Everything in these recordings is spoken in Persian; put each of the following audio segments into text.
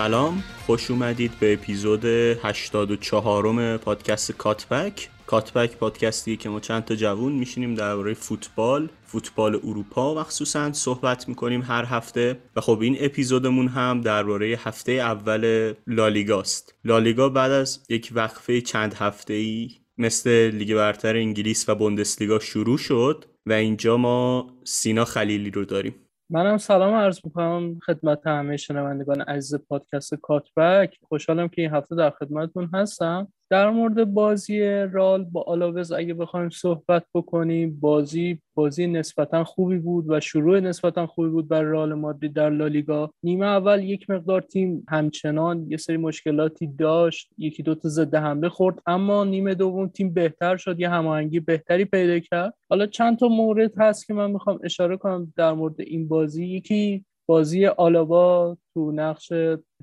سلام خوش اومدید به اپیزود 84 پادکست کاتبک. کاتبک پادکستیه که ما چند تا جوون میشینیم درباره فوتبال فوتبال اروپا مخصوصا صحبت می‌کنیم هر هفته. و خب این اپیزودمون هم درباره هفته اول لالیگاست لالیگا بعد از یک وقفه چند هفته ای مثل لیگ برتر انگلیس و بوندسلیگا شروع شد و اینجا ما سینا خلیلی رو داریم. منم سلام عرض می‌کنم خدمت همه شنوندگان عزیز پادکست کاتبک. خوشحالم که این هفته در خدمتتون هستم. در مورد بازی رال با آلاوز اگه بخوایم صحبت بکنیم بازی بازی نسبتا خوبی بود و شروع نسبتا خوبی بود بر رال مادرید در لالیگا نیمه اول یک مقدار تیم همچنان یه سری مشکلاتی داشت یکی دو تا ضد حمله خورد اما نیمه دوم تیم بهتر شد یه هماهنگی بهتری پیدا کرد. حالا چند تا مورد هست که من می‌خوام اشاره کنم در مورد این بازی. یکی بازی آلابا تو نقش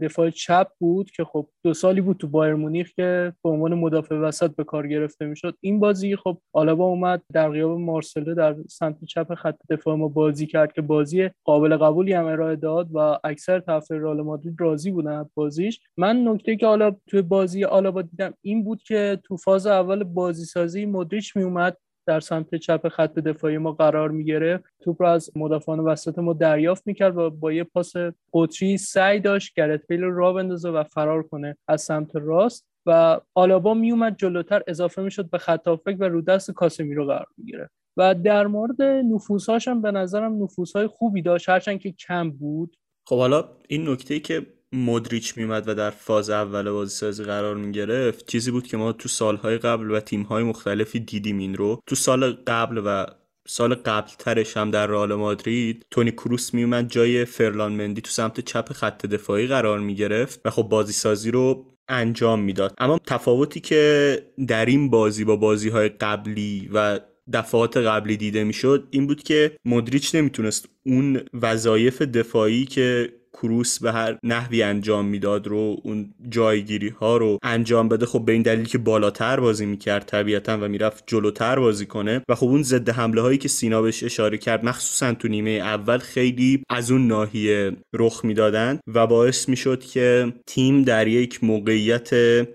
دفاع چپ بود که خب دو سالی بود تو بایر مونیخ که به عنوان مدافع وسط به کار گرفته می‌شد. این بازی خب آلابا اومد در غیاب مارسلو در سمت چپ خط دفاع ما بازی کرد که بازی قابل قبولی هم ارائه داد و اکثر طرفدار رئال مادرید راضی بودن بازیش. من نکته که حالا توی بازی آلابا دیدم این بود که تو فاز اول بازی سازی مدریچ می اومد در سمت چپ خط دفاعی ما قرار می‌گرفت توپ رو از مدافعان وسط ما دریافت می‌کرد و با یه پاس قطری سعی داشت گرت بیل را بندازه و فرار کنه از سمت راست و آلابا میومد جلوتر اضافه می‌شد به خط و رو دست کاسمیرو قرار می‌گرفت و در مورد نفوسهاش هم به نظرم نفوسهای خوبی داشت هرچند که کم بود. خب حالا این نکته که مدریچ میمد و در فاز اول بازی سازی قرار می‌گرفت چیزی بود که ما تو سالهای قبل و تیمهای مختلفی دیدیم این رو. تو سال قبل و سال قبل ترش هم در رئال مادرید تونی کروس میومد جای فرلان مندی تو سمت چپ خط دفاعی قرار می‌گرفت و خب بازی سازی رو انجام می‌داد. اما تفاوتی که در این بازی با بازی های قبلی و دفعات قبلی دیده می‌شد این بود که مدریچ نمی‌تونست اون وظایف دفاعی که کروس به هر نحوی انجام می‌داد رو اون جایگیری ها رو انجام بده خب به این دلیل که بالاتر بازی می‌کرد طبیعتا و می‌رفت جلوتر بازی کنه و خب اون ضد حمله هایی که سینا بهش اشاره کرد مخصوصا تو نیمه اول خیلی از اون ناحیه رخ می‌دادن و باعث می‌شد که تیم در یک موقعیت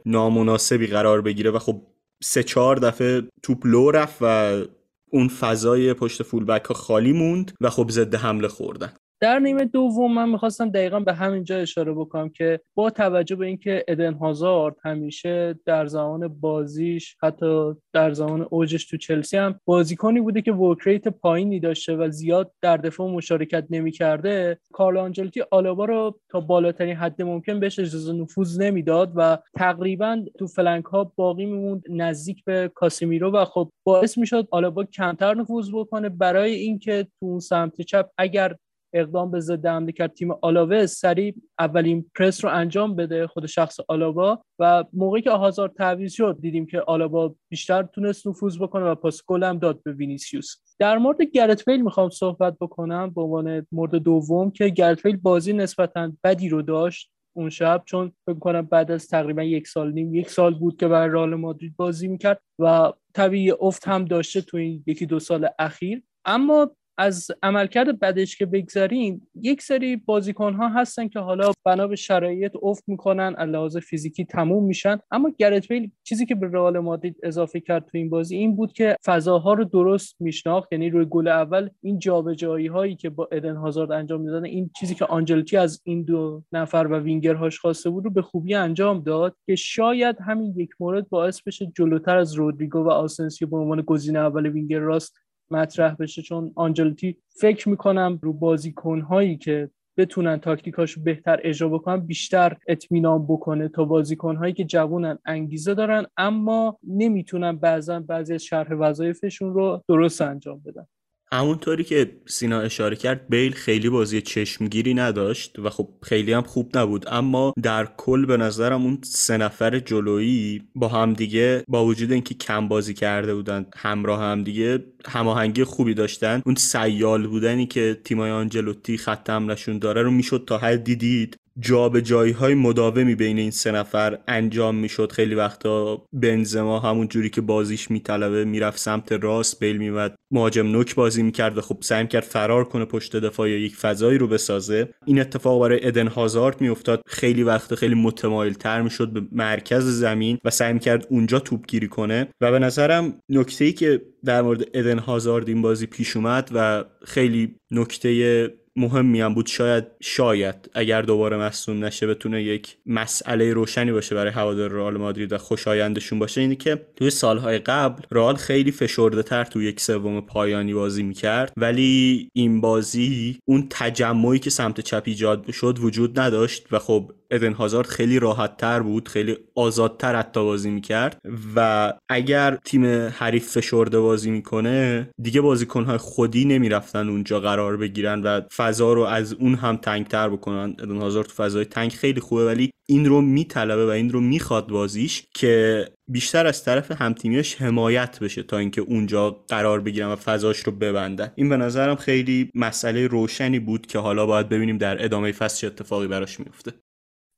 نامناسبی قرار بگیره و خب سه چهار دفعه توپ لو رفت و اون فضای پشت فولبک ها خالی موند و خب ضد حمله خوردن. در نیمه دوم من می‌خواستم دقیقا به همین جا اشاره بکنم که با توجه به اینکه ادن هازارد همیشه در زمان بازیش حتی در زمان اوجش تو چلسی هم بازیکنی بوده که work rate پایینی داشته و زیاد در دفاع مشارکت نمی‌کرده کارل آنچلوتی آلابا رو تا بالاترین حد ممکن بهش اجازه نفوذ نمی‌داد و تقریبا تو flank ها باقی میموند نزدیک به کاسیمیرو و خب باعث می‌شد آلابا کمتر نفوذ بکنه. برای اینکه تو اون سمت چپ اگر اقدام به ضد حمله کرد تیم آلاوه سریع اولین پرس رو انجام بده خود شخص آلابا و موقعی که آهازار تعویض شد دیدیم که آلابا بیشتر تونست نفوذ بکنه و پاس گل هم داد به وینیسیوس. در مورد گرت می‌خوام صحبت بکنم به عنوان مورد دوم که گرت بازی نسبتا بدی رو داشت اون شب چون فکر کنم بعد از تقریبا یک سال نیم یک سال بود که برای رئال مادرید بازی می‌کرد و طبیعی افت هم داشته تو این یکی دو سال اخیر. اما از عملکرد بدش که بگذاریم یک سری بازیکن ها هستن که حالا بنا به شرایط افت می‌کنن لحاظ فیزیکی تموم میشن. اما گرت بیل چیزی که به رئال مادرید اضافه کرد تو این بازی این بود که فضاها رو درست میشناخت. یعنی روی گل اول این جابجایی هایی که با ادن هازارد انجام می‌دادن این چیزی که آنچلوتی از این دو نفر و وینگرهاش خواسته بود رو به خوبی انجام داد که شاید همین یک مورد باعث بشه جلوتر از رودریگو و آسنسیو به عنوان گزینه اول وینگر راست مطرح بشه چون آنجلتی فکر می‌کنم رو بازیکنهایی که بتونن تاکتیکاشو بهتر اجرا بکنن بیشتر اطمینان بکنه تا بازیکنهایی که جوونن انگیزه دارن اما نمی‌تونن بعضا بعضی از شرح وظایفشون رو درست انجام بدن. همونطوری که سینا اشاره کرد بیل خیلی بازی چشمگیری نداشت و خب خیلی هم خوب نبود. اما در کل به نظرم اون سه نفر جلویی با همدیگه با وجود اینکه کم بازی کرده بودن همراه همدیگه هماهنگی خوبی داشتن. اون سیال بودنی که تیمای آنجلوتی خط حملشون داره رو می‌شد تا حدی دید. جابجایی های مداومی بین این سه نفر انجام می‌شد. خیلی وقتا بنزما همون جوری که بازیش میطلبه می‌رفت سمت راست بیل میومد مهاجم نوک بازی می‌کرد و خب سعی کرد فرار کنه پشت دفاع یا یک فضایی رو بسازه. این اتفاق برای ادن هازارد میافتاد. خیلی وقت خیلی متمایل تر می‌شد به مرکز زمین و سعی کرد اونجا توپگیری کنه. و به نظرم نکته ای که در مورد ادن هازارد این بازی پیش اومد و خیلی نکته مهمی هم بود شاید شاید اگر دوباره مصوم نشه بتونه یک مسئله روشنی باشه برای هوادار رئال مادرید و خوشایندشون باشه اینه که توی سالهای قبل رئال خیلی فشرده تر توی یک سوم پایانی بازی می‌کرد ولی این بازی اون تجمعی که سمت چپ ایجاد شد وجود نداشت و خب ادن هازارد خیلی راحت تر بود خیلی آزادتر حتی بازی می‌کرد و اگر تیم حریف فشرده بازی می‌کنه دیگه بازیکنهای خودی نمی‌رفتن اونجا قرار بگیرن و فضا رو از اون هم تنگتر بکنن. ادن هازارد تو فضای تنگ خیلی خوبه ولی این رو میطلبه و این رو می‌خواد بازیش که بیشتر از طرف همتیمیاش حمایت بشه تا اینکه اونجا قرار بگیرن و فضاش رو ببندن. این به نظرم خیلی مسئله روشنی بود که حالا باید ببینیم در ادامه فصل چه اتفاقی براش میفته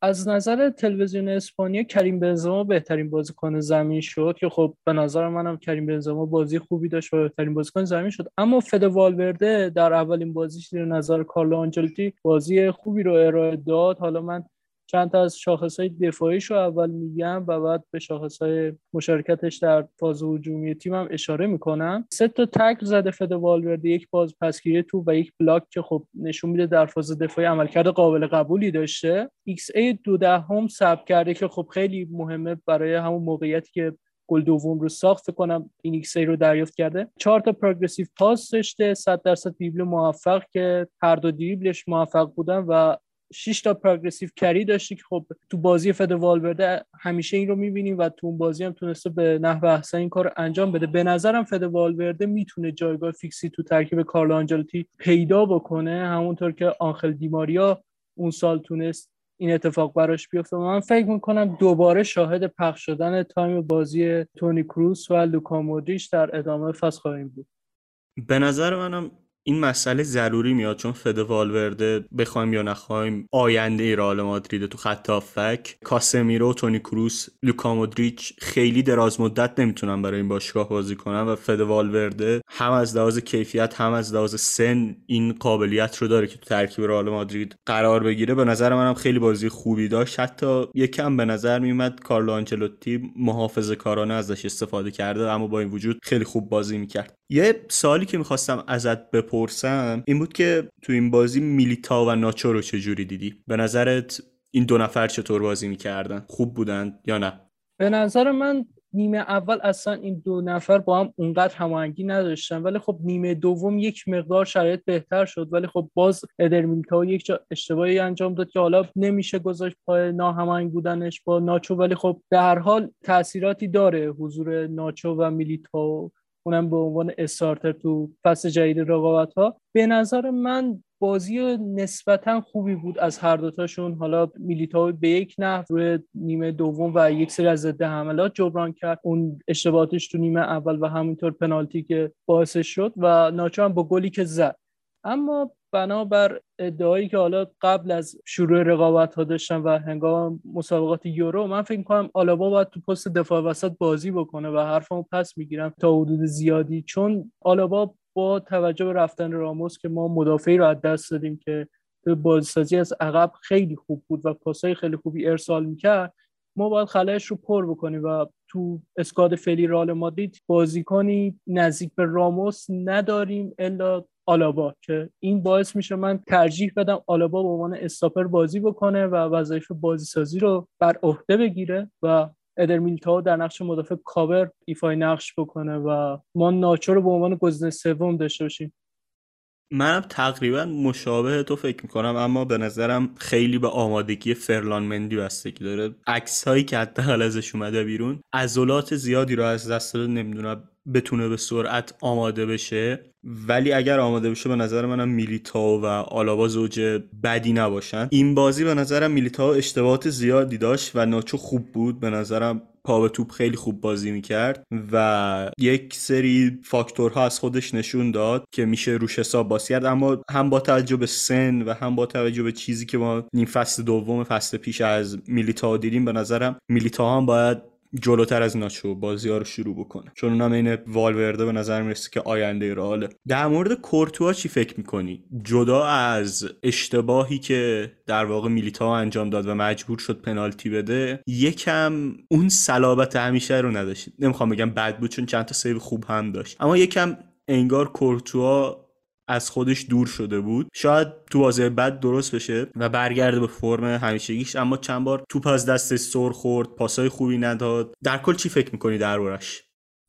از نظر تلویزیون اسپانیا کریم بنزما بهترین بازیکن زمین شد. که خب به نظر منم کریم بنزما بازی خوبی داشت و بهترین بازیکن زمین شد. اما فده والورده در اولین بازیش در نظر کارلو آنچلوتی بازی خوبی رو ارائه داد. حالا من چند تا از شاخص های دفاعیش رو اول میگم و بعد به شاخص های مشارکتش در فاز هجومی تیم هم اشاره می‌کنم. سه تا تکل زده فده والورده یک باز پسگیری توپ و یک بلاک که خب نشون میده در فاز دفاعی عملکرد قابل قبولی داشته. xA دو دهم ثبت کرده که خب خیلی مهمه برای همون موقعیتی که گل دوم رو ساخت. کنم این xA رو دریافت کرده. چهار تا progressive pass داشته 100 درصد دریبل موفق که هر دو دریبلش موفق بودن و 6 تا progressive carry داشتی که خب تو بازی فد والورده همیشه این رو می‌بینیم و تو اون بازی هم تونسته به نحو احسن این کار انجام بده. به نظرم فد والورده می‌تونه جایگاه فیکسی تو ترکیب کارلو آنچلوتی پیدا بکنه همونطور که آنخل دی ماریا اون سال تونست این اتفاق براش بیفته. من فکر می‌کنم دوباره شاهد پخش شدن تایم بازی تونی کروس و لوکا مودریچ در ادامه فصل خواهیم بود. به نظر منم این مسئله ضروری میاد چون فد والورده بخوایم یا نخوایم آینده رئال مادرید تو خط هافبکه. کاسمیرو تونی کروس لوکا مودریچ خیلی دراز مدت نمی‌تونن برای این باشگاه بازی کنن و فد والورده هم از لحاظ کیفیت هم از لحاظ سن این قابلیت رو داره که تو ترکیب رئال مادرید قرار بگیره. به نظر منم خیلی بازی خوبی داشت. حتی یکم به نظر میومد کارلو آنچلوتی محافظه کارانه ازش استفاده کرده اما با این وجود خیلی خوب بازی می‌کرد. یه سوالی که می‌خواستم ازت بپرسم این بود که تو این بازی میلیتا و ناچو رو چجوری دیدی؟ به نظرت این دو نفر چطور بازی می‌کردن؟ خوب بودن یا نه؟ به نظر من نیمه اول اصلا این دو نفر با هم اونقدر هماهنگی نداشتن ولی خب نیمه دوم یک مقدار شرایط بهتر شد ولی خب باز ادر یک جا اشتباهی انجام داد که حالا نمیشه گذاشت پای ناهماهنگ بودنش با ناچو ولی خب در هر حال تاثیراتی داره حضور ناچو و میلیتائو اونم به عنوان استارتر تو فصل جدید رقابت ها به نظر من بازی نسبتا خوبی بود از هر دوتاشون. حالا میلیتاو به یک نحو روی نیمه دوم و یک سری از ضد حملات جبران کرد. اون اشتباهاتش تو نیمه اول و همینطور پنالتی که باعثش شد و ناچو هم با گلی که زد. اما بنابر ادعایی که حالا قبل از شروع رقابت ها داشتن و هنگام مسابقات یورو من فکر کنم آلابا باید تو پست دفاع وسط بازی بکنه و حرفمو پس می‌گیرم تا حدود زیادی. چون آلابا با توجه به رفتن راموس که ما مدافعی رو از دست دادیم که تو بازیسازی از عقب خیلی خوب بود و پاسای خیلی خوبی ارسال می‌کرد ما باید خلایش رو پر بکنیم و تو squad فعلی رئال مادرید بازیکنی نزدیک به راموس نداریم الا آلابا که این باعث میشه من ترجیح بدم آلابا به عنوان stopper بازی بکنه و وظایف بازی سازی رو بر عهده بگیره و ادر میلیتائو در نقش مدافع کاور ایفای نقش بکنه و ما ناچو رو به عنوان گزینه سوم داشته باشیم. منم تقریبا مشابه تو فکر می‌کنم اما به نظرم خیلی به آمادگی فرلان مندی بستگی داره. عکس هایی که حداقل ازش اومده بیرون عضلات زیادی رو از دست داده نمی‌دونم بتونه به سرعت آماده بشه. ولی اگر آماده بشه به نظر منم میلیتاو و آلابا زوج بدی نباشن. این بازی به نظرم میلیتاو اشتباهات زیادی داشت و ناچو خوب بود. به نظرم پا به توپ خیلی خوب بازی می‌کرد و یک سری فاکتورها از خودش نشون داد که میشه روش حساب باز کرد. اما هم با توجه به سن و هم با توجه به چیزی که ما نیم فصل دوم فصل پیش از میلیتا دیدیم به نظرم میلیتا هم باید جلوتر از ناچو بازی ها رو شروع بکنه. چون اونم این والورده به نظر می‌رسه که آینده رئاله. در مورد کورتوا چی فکر می‌کنی؟ جدا از اشتباهی که در واقع میلیتا انجام داد و مجبور شد پنالتی بده یکم اون صلابت همیشه رو نداشت. نمی‌خوام بگم بد بود چون چند تا سیو خوب هم داشت. اما یکم انگار کورتوا از خودش دور شده بود. شاید تو بازی بعد درست بشه و برگرده به فرم همیشگیش اما چند بار توپ از دستش سر خورد پاسای خوبی نداد. در کل چی فکر می‌کنی دربارش؟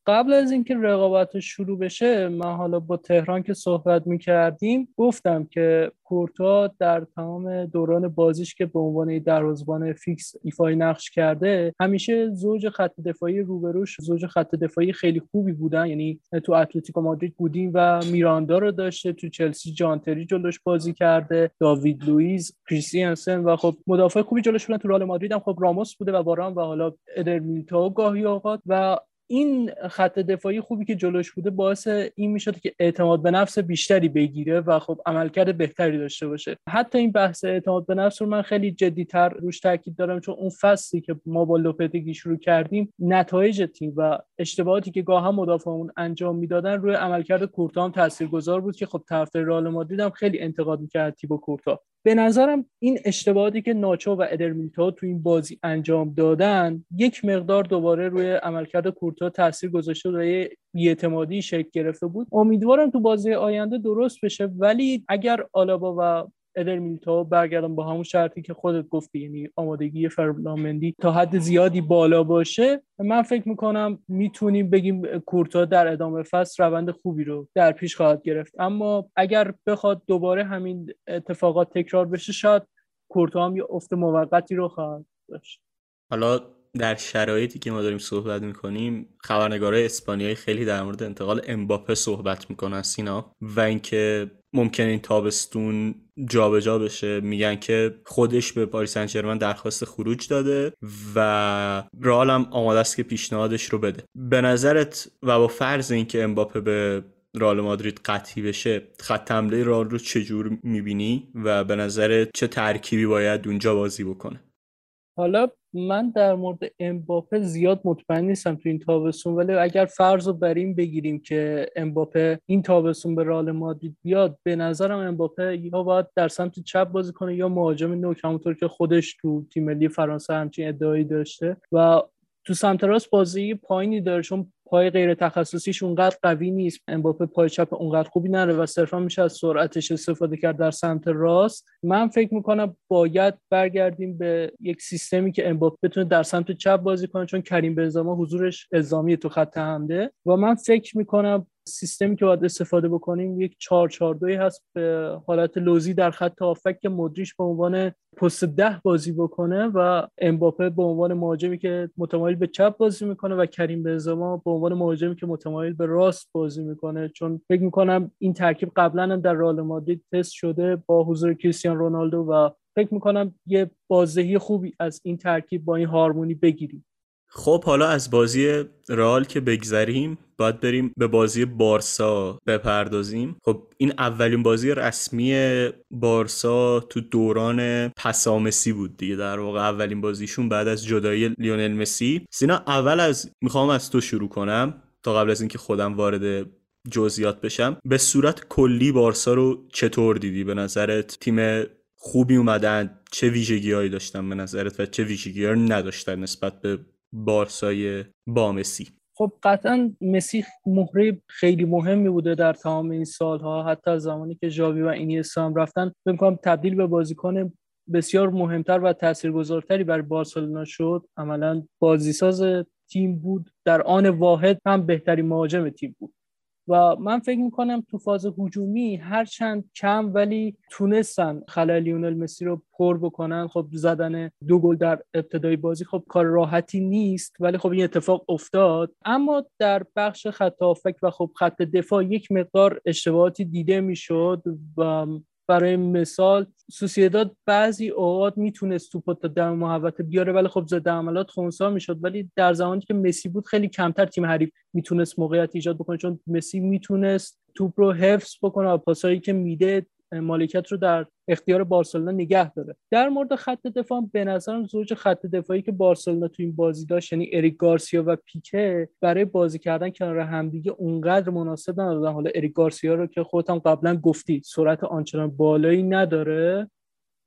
قبل از اینکه رقابت شروع بشه من حالا با تهران که صحبت می‌کردیم گفتم که کورتوا در تمام دوران بازیش که به عنوان دروازه‌بان فیکس ایفای نقش کرده همیشه زوج خط دفاعی روبروش زوج خط دفاعی خیلی خوبی بودن. یعنی تو اتلتیکو مادرید گودین و میراندا رو داشته تو چلسی جان تری جلوش بازی کرده داوید لوئیس کریستیانسن و خب مدافع خوبی جلوش بودن. تو رئال مادرید هم خب راموس بوده و باران و حالا ادر میلیتائو گاهی اوقات و این خط دفاعی خوبی که جلوش بوده باعث این می‌شد که اعتماد به نفس بیشتری بگیره و خب عملکرد بهتری داشته باشه. حتی این بحث اعتماد به نفس رو من خیلی جدیتر روش تاکید دارم چون اون فصلی که ما با لوپتگی شروع کردیم نتایج تیم و اشتباهاتی که گاه هم مدافعمون انجام می‌دادن روی عملکرد کورتا هم تاثیرگذار بود که خب طرفدار رئال مادرید هم خیلی انتقاد می‌کرد تیبو کورتا. به نظرم این اشتباهاتی که ناچو و ادرمیلتا تو این بازی انجام دادن یک مقدار دوباره روی عملکرد کورتا تاثیر گذاشته و یه بیاعتمادی شکل گرفته بود. امیدوارم تو بازی آینده درست بشه ولی اگر آلابا و ادر میلیتائو برگردم با همون شرطی که خودت گفتی یعنی آمادگی فرلامندی تا حد زیادی بالا باشه من فکر می‌کنم می‌تونیم بگیم کورتا در ادامه فصل روند خوبی رو در پیش خواهد گرفت. اما اگر بخواد دوباره همین اتفاقات تکرار بشه شاید کورتا هم یه افت موقتی رو خواهد داشت. حالا در شرایطی که ما داریم صحبت می‌کنیم خبرنگارای اسپانیایی خیلی در مورد انتقال امباپه صحبت می‌کنن سینا. و اینکه ممکن این تابستون جابجا جا بشه. میگن که خودش به پاریس سن درخواست خروج داده و رئال هم آماده است که پیشنهادش رو بده. به نظرت و با فرض اینکه امباپه به رئال مادرید قطعی بشه خط حمله رئال رو چجور می‌بینی و به نظرت چه ترکیبی باید اونجا بازی بکنه؟ حالا من در مورد امباپه زیاد مطمئن نیستم تو این تابستون ولی اگر فرض رو بر این بگیریم که امباپه این تابستون به رئال مادرید بیاد به نظرم امباپه یا باید در سمت چپ بازی کنه یا مهاجم نوک همونطور که خودش تو تیم ملی فرانسه همچین ادعایی داشته و تو سمت راست بازی پایینی داره چون پای غیر تخصصیش اونقدر قوی نیست. امباپه پای چپ اونقدر خوبی نره و صرفا میشه از سرعتش استفاده کرد در سمت راست. من فکر می‌کنم باید برگردیم به یک سیستمی که امباپه بتونه در سمت چپ بازی کنه چون کریم بنزما حضورش الزامی تو خط حمله. و من فکر می‌کنم سیستمی که باید استفاده بکنیم یک 4 4 2 هست به حالت لوزی در خط آفک که مدریش به عنوان پست ده بازی بکنه و امباپه به عنوان مهاجمی که متمایل به چپ بازی می‌کنه و کریم بنزما به عنوان مهاجمی که متمایل به راست بازی می‌کنه. چون فکر می‌کنم این ترکیب قبلا هم در رئال مادرید تست شده با حضور کریستیان رونالدو و فکر می‌کنم یه بازدهی خوبی از این ترکیب با این هارمونی بگیریم. خب حالا از بازی رئال که بگذریم باید بریم به بازی بارسا بپردازیم. خب این اولین بازی رسمی بارسا تو دوران پسامسی بود دیگه. در واقع اولین بازیشون بعد از جدایی لیونل مسی. سینا اول از می‌خوام از تو شروع کنم تا قبل از اینکه خودم وارد جزئیات بشم. به صورت کلی بارسا رو چطور دیدی؟ به نظرت تیم خوبی اومدن؟ چه ویژگیهایی داشتن به نظرت و چه ویژگیهایی نداشتن نسبت به بارسای با مسی. خب قطعا مسی مهره خیلی مهمی بوده در تمام این سالها حتی از زمانی که ژاوی و اینی هم رفتن. فکر تبدیل به بازیکن بسیار مهمتر و تاثیرگذارتری برای بارسلونا شد. عملا بازیساز تیم بود. در آن واحد هم بهترین مهاجم تیم بود. و من فکر می‌کنم تو فاز هجومی هرچند کم ولی تونستن خلال لیونل مسی رو پر بکنن. خب زدن دو گل در ابتدای بازی خب کار راحتی نیست ولی خب این اتفاق افتاد. اما در بخش خط و خب خط دفاع یک مقدار اشتباهاتی دیده می‌شد و برای مثال سوسیداد بعضی اوقات می‌تونست توپ تا دم محوطه بیاره ولی خب ضد حملات خونسا می‌شد. ولی در زمانی که مسی بود خیلی کمتر تیم حریف می‌تونست موقعیت ایجاد بکنه چون مسی می‌تونست توپ رو حفظ بکنه و پاسایی که میده مالکیت رو در اختیار بارسلونا نگه داره. در مورد خط دفاع به نظرم زوج خط دفاعی که بارسلونا تو این بازی داشت یعنی اریک گارسیا و پیکه برای بازی کردن کنار همدیگه اونقدر مناسب ندادن. حالا اریک گارسیا رو که خودتم قبلا گفتی سرعت آنچنان بالایی نداره.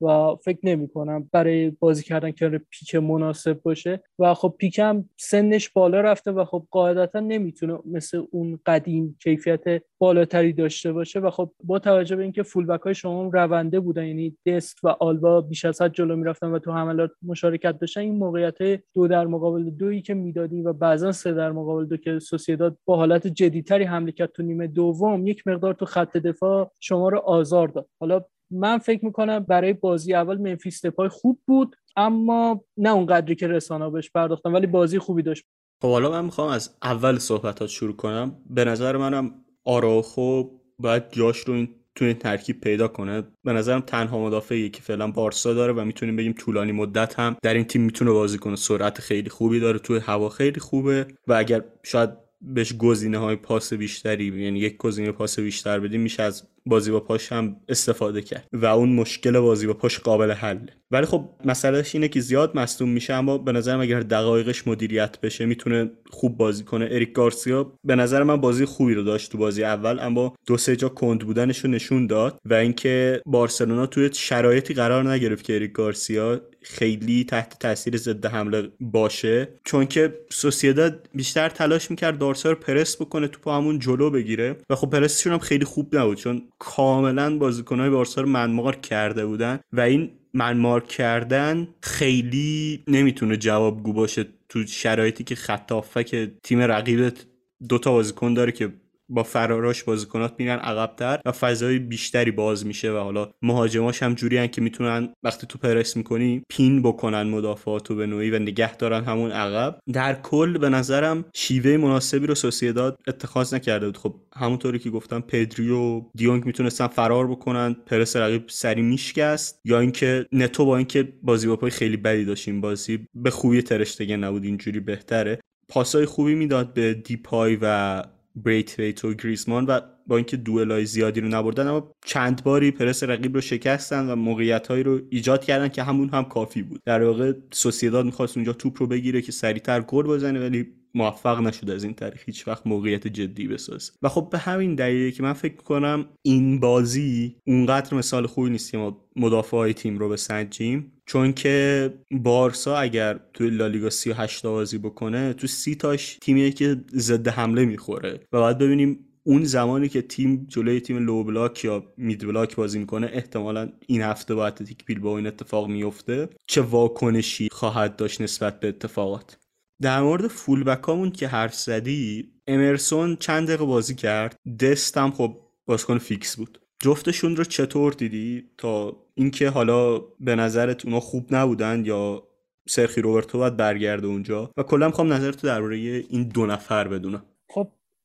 و فکر نمی کنم برای بازی کردن که پیک مناسب باشه. و خب پیک هم سنش بالا رفته و خب قاعدتا نمی‌تونه مثل اون قدیم کیفیت بالاتری داشته باشه. و خب با توجه به اینکه فولبک های شما رونده بودن یعنی دست و آلبا بیش از حد جلو می‌رفتن و تو حملات مشارکت داشتن این موقعیت دو در مقابل دویی که می‌دادیم و بعضا سه در مقابل دو که سوسیداد با حالت جدیتری حمله کرد تو نیمه دوم یک مقدار تو خط دفاع شما رو آزار داد. حالا من فکر می‌کنم برای بازی اول منفیس دپای خوب بود اما نه اونقدری که رسانه بهش پرداختم ولی بازی خوبی داشت. خب حالا من می‌خوام از اول صحبتات شروع کنم. به نظر منم آراخو باید جاش رو این تو این ترکیب پیدا کنه. به نظرم تنها مدافعی که فعلا بارسا داره و می‌تونیم بگیم طولانی مدت هم در این تیم می‌تونه بازی کنه. سرعت خیلی خوبی داره توی هوا خیلی خوبه و اگر شاید بهش گزینه های پاس بیشتری یعنی یک گزینه پاس بیشتر بدیم میشه از بازی با پاش هم استفاده کرد و اون مشکل بازی با پاش قابل حله ولی خب مسئلهش اینه که زیاد مصدوم میشه اما به نظرم اگر دقایقش مدیریت بشه می‌تونه خوب بازی کنه. اریک گارسیا به نظر من بازی خوبی رو داشت تو بازی اول اما دو سه جا کند بودنش نشون داد و اینکه بارسلونا توی شرایطی قرار نگرفت که اریک گارسیا خیلی تحت تاثیر ضد حمله باشه. چون که سوسیداد بیشتر تلاش می‌کرد دارسا رو پرس بکنه تو همون جلو بگیره. و خب پرسشون هم خیلی خوب نبود چون کاملا بازیکنهای بارسا رو منمار کرده بودن. و این منمار کردن خیلی نمی‌تونه جوابگو باشه تو شرایطی که خط که تیم رقیبت دوتا بازیکن داره که با فراراش بازیکنات میرن عقبتر و فضای بیشتری باز میشه و حالا مهاجماش هم جوری که می‌تونن وقتی تو پرس می‌کنی پین بکنن مدافعاتو به نوعی و نگه دارن همون عقب. در کل به نظرم شیوه مناسبی رو سوسیداد اتخاذ نکرده بود. خب همونطوری که گفتم پدری و دیونگ می‌تونستن فرار بکنن پرس رقیب سری میشکست یا اینکه نتو با اینکه بازی با پای خیلی بدی داشتیم بازی به خوبی ترشتگه نبود اینجوری بهتره. پاسای خوبی می‌داد به دیپای و بریث‌ویت و گریزمان و با اینکه دوئلای زیادی رو نبردن اما چند باری پرس رقیب رو شکستن و موقعیت هایی رو ایجاد کردن که همون هم کافی بود. در واقع سوسیداد می‌خواست اونجا توپ رو بگیره که سریعتر گل بزنه ولی موفق نشد از این طریق هیچ وقت موقعیت جدی بسازه. و خب به همین دلیله که من فکر کنم این بازی اونقدر مثال خوبی نیست که ما مدافع تیم رو بسنجیم. چون که بارسا اگر توی لالیگا 38 بازی بکنه تو سی تاش تیمیه که ضد حمله می‌خوره. و باید ببینیم اون زمانی که تیم جلوی تیم low block یا mid block بازی می‌کنه احتمالا این هفته با اتلتیک بیلبائو این اتفاق میفته چه واکنشی خواهد داشت نسبت به اتفاقات؟ در مورد full back امون که حرف زدی امرسون چند دقیقه بازی کرد. دستم خب بازیکن فیکس بود. جفتشون رو چطور دیدی تا اینکه حالا به نظرت اونا خوب نبودن یا سرجی روبرتو باید برگرده اونجا؟ و کلا می‌خوام نظرتو درباره این دو نفر بدونم.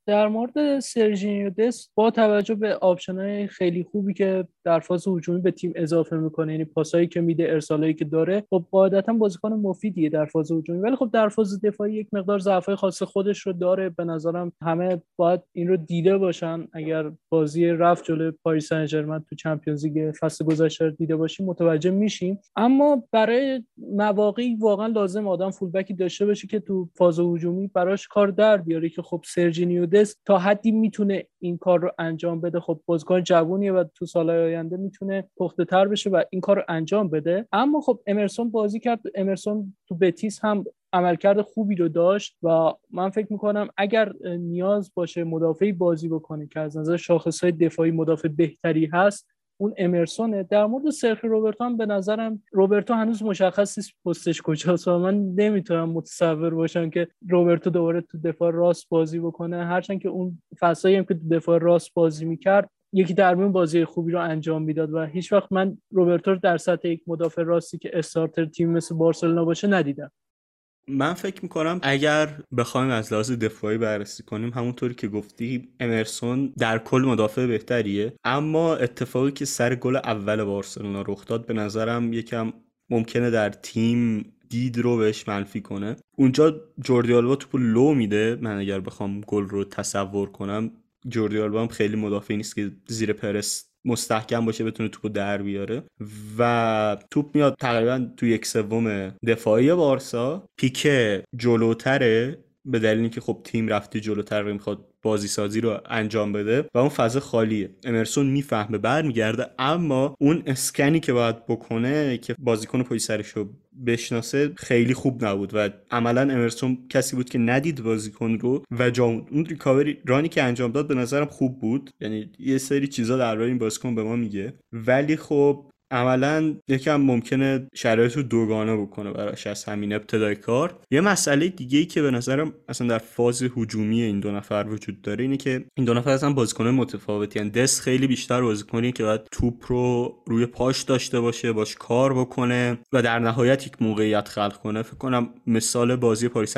در مورد سرژینیو دست با توجه به option های خیلی خوبی که در فاز هجومی به تیم اضافه می‌کنه یعنی پاسایی که میده ارسالایی که داره خب قاعدتا بازیکن مفیدیه در فاز هجومی. ولی خب در فاز دفاعی یک مقدار ضعفای خاص خودش رو داره. به نظرم همه باید این رو دیده باشن. اگر بازی رفت جلوی پاریس سن ژرمن تو چمپیونز لیگ فصل گذشته دیده باشیم متوجه میشیم. اما برای مواقعی واقعا لازم آدم فولبکی داشته باشه که تو فاز هجومی براش کار در بیاره که خب سرجینیو دست تا حدی می‌تونه این کار رو انجام بده. خب بازیکن جوونیه و تو سالهای آینده می‌تونه پخته تر بشه و این کار رو انجام بده. اما خب امرسون بازی کرد. امرسون تو بتیس هم عملکرد خوبی رو داشت و من فکر می‌کنم اگر نیاز باشه مدافعی بازی بکنه که از نظر شاخص های دفاعی مدافع بهتری هست اون امرسونه در مورد سرخی روبرتو هم به نظرم روبرتو هنوز مشخص نیست پستش کجاست و من نمی‌تونم متصور باشم که روبرتو دوباره تو دفاع راست بازی بکنه. هرچند که اون فصلی هم که تو دفاع راست بازی می‌کرد یکی در بازی خوبی رو انجام می‌داد و هیچ وقت من روبرتو رو در سطح یک مدافع راستی که استارتر تیم مثل بارسلونا باشه ندیدم. من فکر می‌کنم اگر بخوایم از لحاظ دفاعی بررسی کنیم همونطوری که گفتی امرسون در کل مدافع بهتریه. اما اتفاقی که سر گل اول بارسلونا رخ داد به نظرم یکم ممکنه در تیم دید رو بهش منفی کنه. اونجا جوردی آلبا توپو لو میده. من اگر بخوام گل رو تصور کنم جوردی آلبا هم خیلی مدافعی نیست که زیر پرس مستحکم باشه بتونه توپو در بیاره. و توپ میاد تقریبا تو یک سوم دفاعی بارسا. پیکه جلوتره به دلیل اینکه خب تیم رفتی جلوتر و می‌خواد بازی سازی رو انجام بده. و اون فضا خالیه. امرسون می‌فهمه برمیگرده اما اون اسکنی که باید بکنه که بازیکن پشت سرش رو بشناسه خیلی خوب نبود و عملا امرسون کسی بود که ندید بازیکن رو و جام اون ریکاوری رانی که انجام داد به نظرم خوب بود. یعنی یه سری چیزا درباره این بازیکن به ما میگه. ولی خب عملا یکم ممکنه شرایط رو دوگانه بکنه براش از همین ابتدای کار یه مسئله دیگه ای که به نظرم اصلا در فاز هجومی این دو نفر وجود داره اینه که این دو نفر اصلا بازیکن متفاوتی هن. دست خیلی بیشتر بازیکنی که باید توپ رو روی پاش داشته باشه باش کار بکنه و در نهایت یک موقعیت خلق کنه فکر کنم مثال بازی پاریس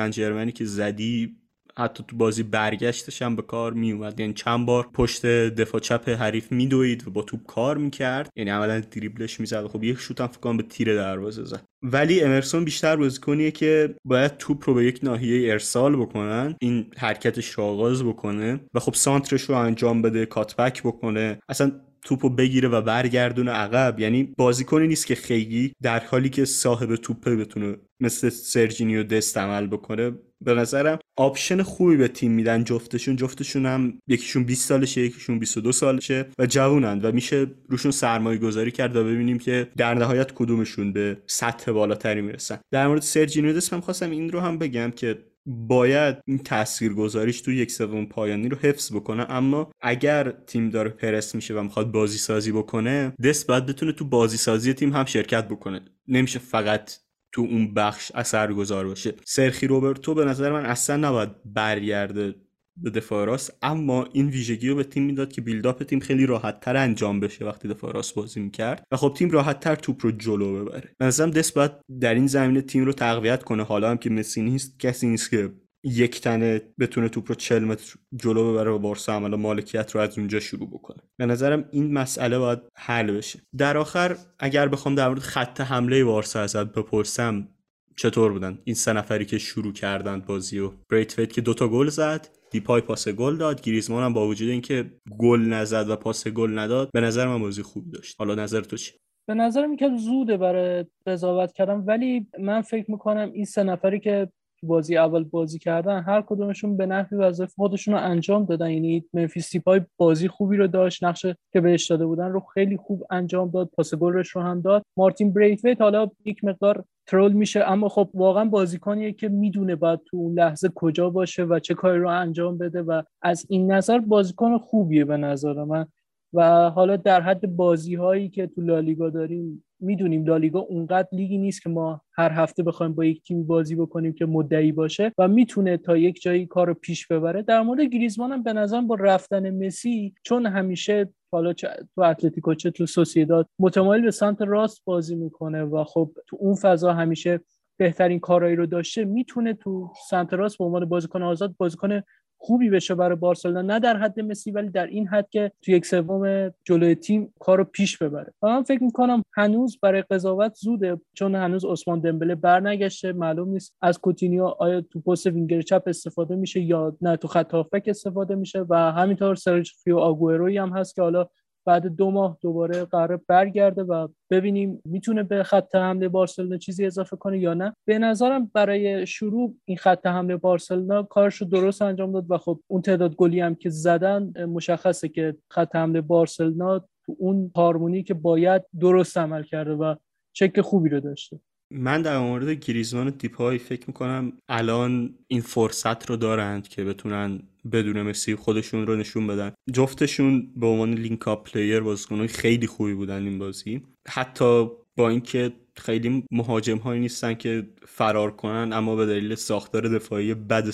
که زدی حتی تو بازی برگشتش هم به کار می اومد یعنی چند بار پشت دفاع چپ حریف میدوید و با توپ کار می‌کرد. یعنی عملا دریبلش می‌زد خب یک شوت هم فکر به تیر دروازه زد. ولی امرسون بیشتر بازیکنیه که باید توپ رو به یک ناحیه ارسال بکنن این حرکتش رو آغاز بکنه و خب سانترش رو انجام بده cut back بکنه. اصلا توپو بگیره و برگردونه عقب. یعنی بازیکنی نیست که خیلی در حالی که صاحب توپه بتونه مثل سرجینیو دست عمل بکنه. به نظرم option خوبی به تیم میدن جفتشون. جفتشون هم یکیشون 20 سالشه یکیشون 22 سالشه و جوونند و میشه روشون سرمایه گذاری کرد و ببینیم که در نهایت کدومشون به سطح بالاتری می‌رسن. در مورد سرجینیو دست من خواستم این رو هم بگم که باید این تاثیرگذاریش تو یک سوم پایانی رو حفظ بکنه. اما اگر تیم داره پرس میشه و می‌خواد بازی سازی بکنه دست باید بتونه تو بازی سازی تیم هم شرکت بکنه. نمیشه فقط تو اون بخش اثرگذار باشه. سرخی روبرتو به نظر من اصلا نباید برگرده به دفاع راست اما این ویژگی رو به تیم می‌داد که بیلداپ تیم خیلی راحت تر انجام بشه وقتی دفاع راست بازی می‌کرد. و خب تیم راحت تر توپ رو جلو ببره. نظرم دست باید در این زمینه تیم رو تقویت کنه. حالا هم که مسی نیست کسی نیست که یک تنه بتونه توپ رو 40 متر جلو ببره و بارسا عملا مالکیت رو از اونجا شروع بکنه. به نظرم این مسئله باید حل بشه. در آخر اگر بخوام در مورد خط حمله بارسا ازت بپرسم چطور بودن؟ این سه نفری که شروع کردند بازی و بریتفیت که دوتا گل زد. دیپای پاس گل داد. گریزمان هم با وجود اینکه گل نزد و پاس گل نداد به نظر من بازی خوبی داشت. حالا نظر تو چی به نظرم که زوده برای قضاوت کردم ولی من فکر می‌کنم این سه نفری که بازی اول بازی کردن هر کدومشون به نحوی وظیفه خودشون رو انجام دادن. یعنی منفیس دیپای بازی خوبی رو داشت نقش که بهش داده بودن رو خیلی خوب انجام داد پاس گلش رو هم داد. مارتین بریتویت حالا یک مقدار ترول میشه اما خب واقعا بازیکنیه که می‌دونه باید تو اون لحظه کجا باشه و چه کاری رو انجام بده و از این نظر بازیکن خوبیه به نظر من. و حالا در حد بازی هایی که تو لالیگا داریم می‌دونیم لالیگا اونقدر لیگی نیست که ما هر هفته بخوایم با یک تیم بازی بکنیم که مدعی باشه و می‌تونه تا یک جایی کار رو پیش ببره. در مورد گریزمان هم به نظرم با رفتن مسی چون همیشه حالا چه تو اتلتیکو چه تو سوسیداد متمایل به سمت راست بازی می‌کنه و خب تو اون فضا همیشه بهترین کارایی رو داشته می‌تونه تو سمت راست به عنوان بازیکن آزاد بازیکن خوبی بشه برای بارسلونا. نه در حد مسی ولی در این حد که تو یک سوم جلوی تیم کارو پیش ببره. و من فکر می‌کنم هنوز برای قضاوت زوده چون هنوز عثمان دمبله برنگشته. معلوم نیست از کوتینیو آیا تو پست وینگر چپ استفاده میشه یا نه تو خط استفاده میشه و همینطور سرجیو آگوئروی هم هست که حالا بعد دو ماه دوباره قرار برگرده و ببینیم می‌تونه به خط حمله بارسلونا چیزی اضافه کنه یا نه. به نظرم برای شروع این خط حمله بارسلونا کارش رو درست انجام داد و خب اون تعداد گلی هم که زدن مشخصه که خط حمله بارسلونا تو اون هارمونی که باید درست عمل کرده و چک خوبی رو داشته. من در مورد گریزمان دیپای فکر می‌کنم الان این فرصت رو دارند که بتونن بدون مسی خودشون رو نشون بدن. جفتشون به عنوان link-up player بازیکنای خیلی خوبی بودن این بازی. حتی با اینکه خیلی مهاجم هایی نیستن که فرار کنن اما به دلیل ساختار دفاعی بد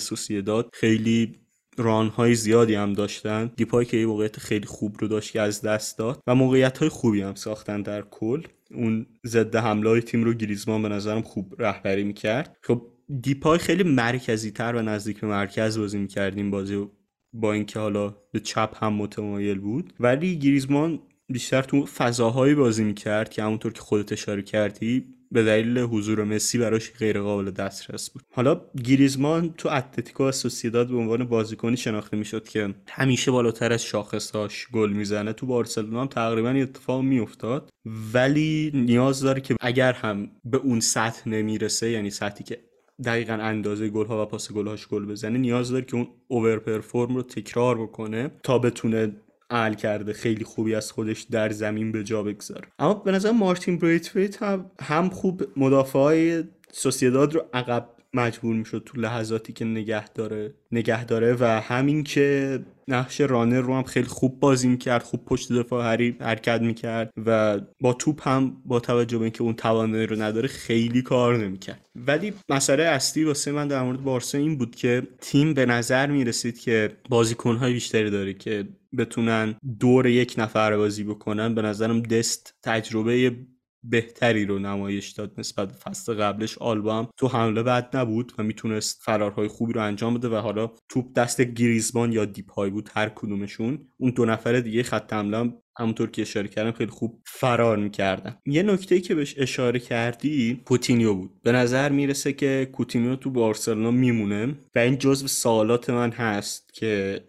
سوسیداد خیلی run های زیادی هم داشتن. دیپای که یه موقعیت خیلی خوب رو داشت که از دست داد و موقعیت های خوبی هم ساختن در کل. اون ضد حمله تیم رو گریزمان به نظرم خوب رهبری می‌کرد. خب دیپای خیلی مرکزی تر و نزدیک به مرکز بازی می‌کردیم بازی با اینکه حالا به چپ هم متمایل بود. ولی گریزمان بیشتر تو فضاهایی بازی می‌کرد که همونطور که خودت اشاره کردی به دلیل حضور مسی براش غیر قابل دسترس بود. حالا گریزمان تو اتلتیکو سوسیداد به عنوان بازیکنی شناخته می‌شد که همیشه بالاتر از شاخصهاش گل می‌زنه. تو بارسلونا هم تقریبا اتفاق میافتاد. ولی نیاز داره که اگر هم به اون سطح نمی‌رسه یعنی سطحی که دقیقا اندازه گل ها و پاس گل هاش گل بزنه نیاز داره که اون اوور پرفورم رو تکرار بکنه تا بتونه عمل کرده خیلی خوبی از خودش در زمین به جا بگذاره اما به نظر مارتین بریتفیت هم, هم خوب مدافع های سوسیداد رو عقب مجبور می‌شد تو لحظاتی که نگه داره نگه داره و همین که نقش رانر رو هم خیلی خوب بازی می‌کرد خوب پشت دفاع حرکت می‌کرد و با توپ هم با توجه به اینکه اون توانایی رو نداره خیلی کار نمی‌کرد. ولی مسئله اصلی واسه من در مورد بارسا این بود که تیم به نظر می‌رسید که بازیکنهای بیشتری داره که بتونن دور یک نفر بازی بکنن به نظرم دست تجربه بهتری رو نمایش داد نسبت به فصل قبلش. آلبا هم تو حمله بد نبود و می‌تونست فرارهای خوبی رو انجام بده و حالا توپ دست گریزمان یا دیپای بود هر کدومشون. اون دو نفر دیگه خط حمله همونطور که اشاره کردم خیلی خوب فرار می‌کردن. یه نکته که بهش اشاره کردی کوتینیو بود. به نظر می‌رسه که کوتینیو تو بارسلونا میمونه و این جزو سوالات من هست که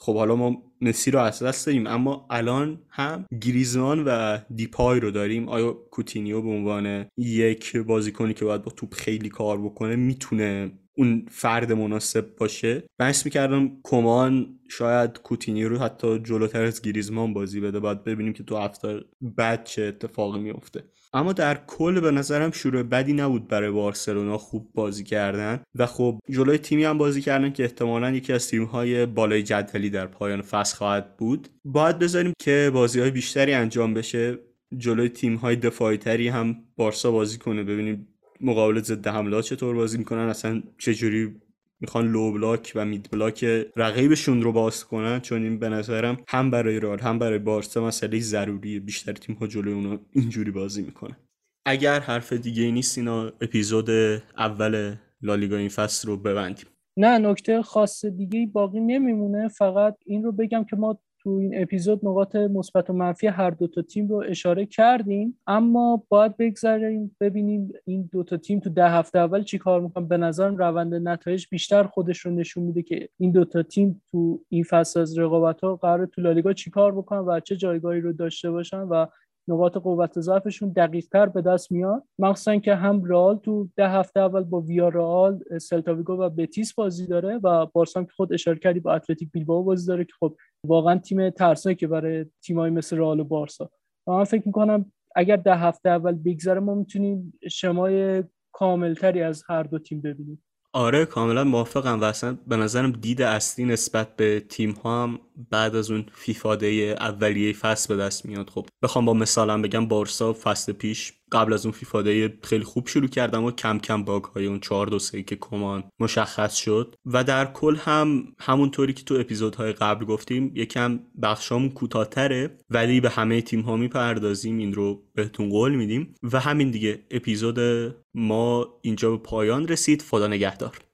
خب حالا ما مسی رو از دست داریم اما الان هم گریزمان و دیپای رو داریم. آیا کوتینیو به عنوان یک بازیکنی که باید با توپ خیلی کار بکنه می‌تونه اون فرد مناسب باشه. بحث می‌کردم کمان شاید کوتینیو رو حتی جلوتر از گریزمان بازی بده. باید ببینیم که تو هفته بعد چه اتفاقی میفته اما در کل به نظرم شروع بدی نبود برای بارسلونا خوب بازی کردن. و خب جلوی تیمی هم بازی کردن که احتمالا یکی از تیم‌های بالای جدولی در پایان فصل خواهد بود. باید بذاریم که بازی های بیشتری انجام بشه. جلوی تیم های دفاعی تری هم بارسا بازی کنه. ببینیم مقابل ضد حملات چطور بازی می‌کنن؟ اصلا چجوری می‌خوان لو بلاک و مید بلاک رقیبشون رو باز کنن؟ چون این به نظرم هم برای رال هم برای بارسا مسئله ضروریه. بیشتر تیم ها جلوی اونا اینجوری بازی می‌کنن. اگر حرف دیگه نیست اینا اپیزود اول لالیگا این فصل رو ببندیم. نه نکته خاص دیگه باقی نمیمونه. فقط این رو بگم که ما تو این اپیزود نقاط مثبت و منفی هر دو تا تیم رو اشاره کردیم. اما باید بگذاریم ببینیم این دو تا تیم تو ده هفته اول چی کار می‌کنن. به نظرم روند نتایج بیشتر خودش رو نشون میده که این دو تا تیم تو این فصل از رقابت ها قرار تو لالیگا چی کار بکنن و چه جایگاهی رو داشته باشن و نقاط قوت ضعفشون دقیق تر به دست میاد. مخصوصا که هم رئال تو ده هفته اول با ویا رئال سلتاویگو و بتیس بازی داره و بارسا که خود اشاره کردی با اتلتیک بیلبائو بازی داره که خب واقعا تیم ترسناکی برای تیمایی مثل رئال و بارسا. و من فکر می‌کنم اگر ده هفته اول بگذره ما می‌تونیم شمای کاملتری از هر دو تیم ببینیم. آره کاملا موافقم و اصلا به نظرم دید اصلی نسبت به تیم ها هم بعد از اون فیفاده اولیه فصل به دست میاد. خب بخوام با مثالم بگم بارسا فصل پیش قبل از اون فیفاده خیلی خوب شروع کردم و کم کم باگ های اون 4 2 3 که کمان مشخص شد و در کل هم همونطوری که تو اپیزودهای قبل گفتیم یکم بخشامون کوتاهتره ولی به همه تیم ها می‌پردازیم این رو بهتون قول میدیم و همین دیگه اپیزود ما اینجا به پایان رسید. خدا نگهدار.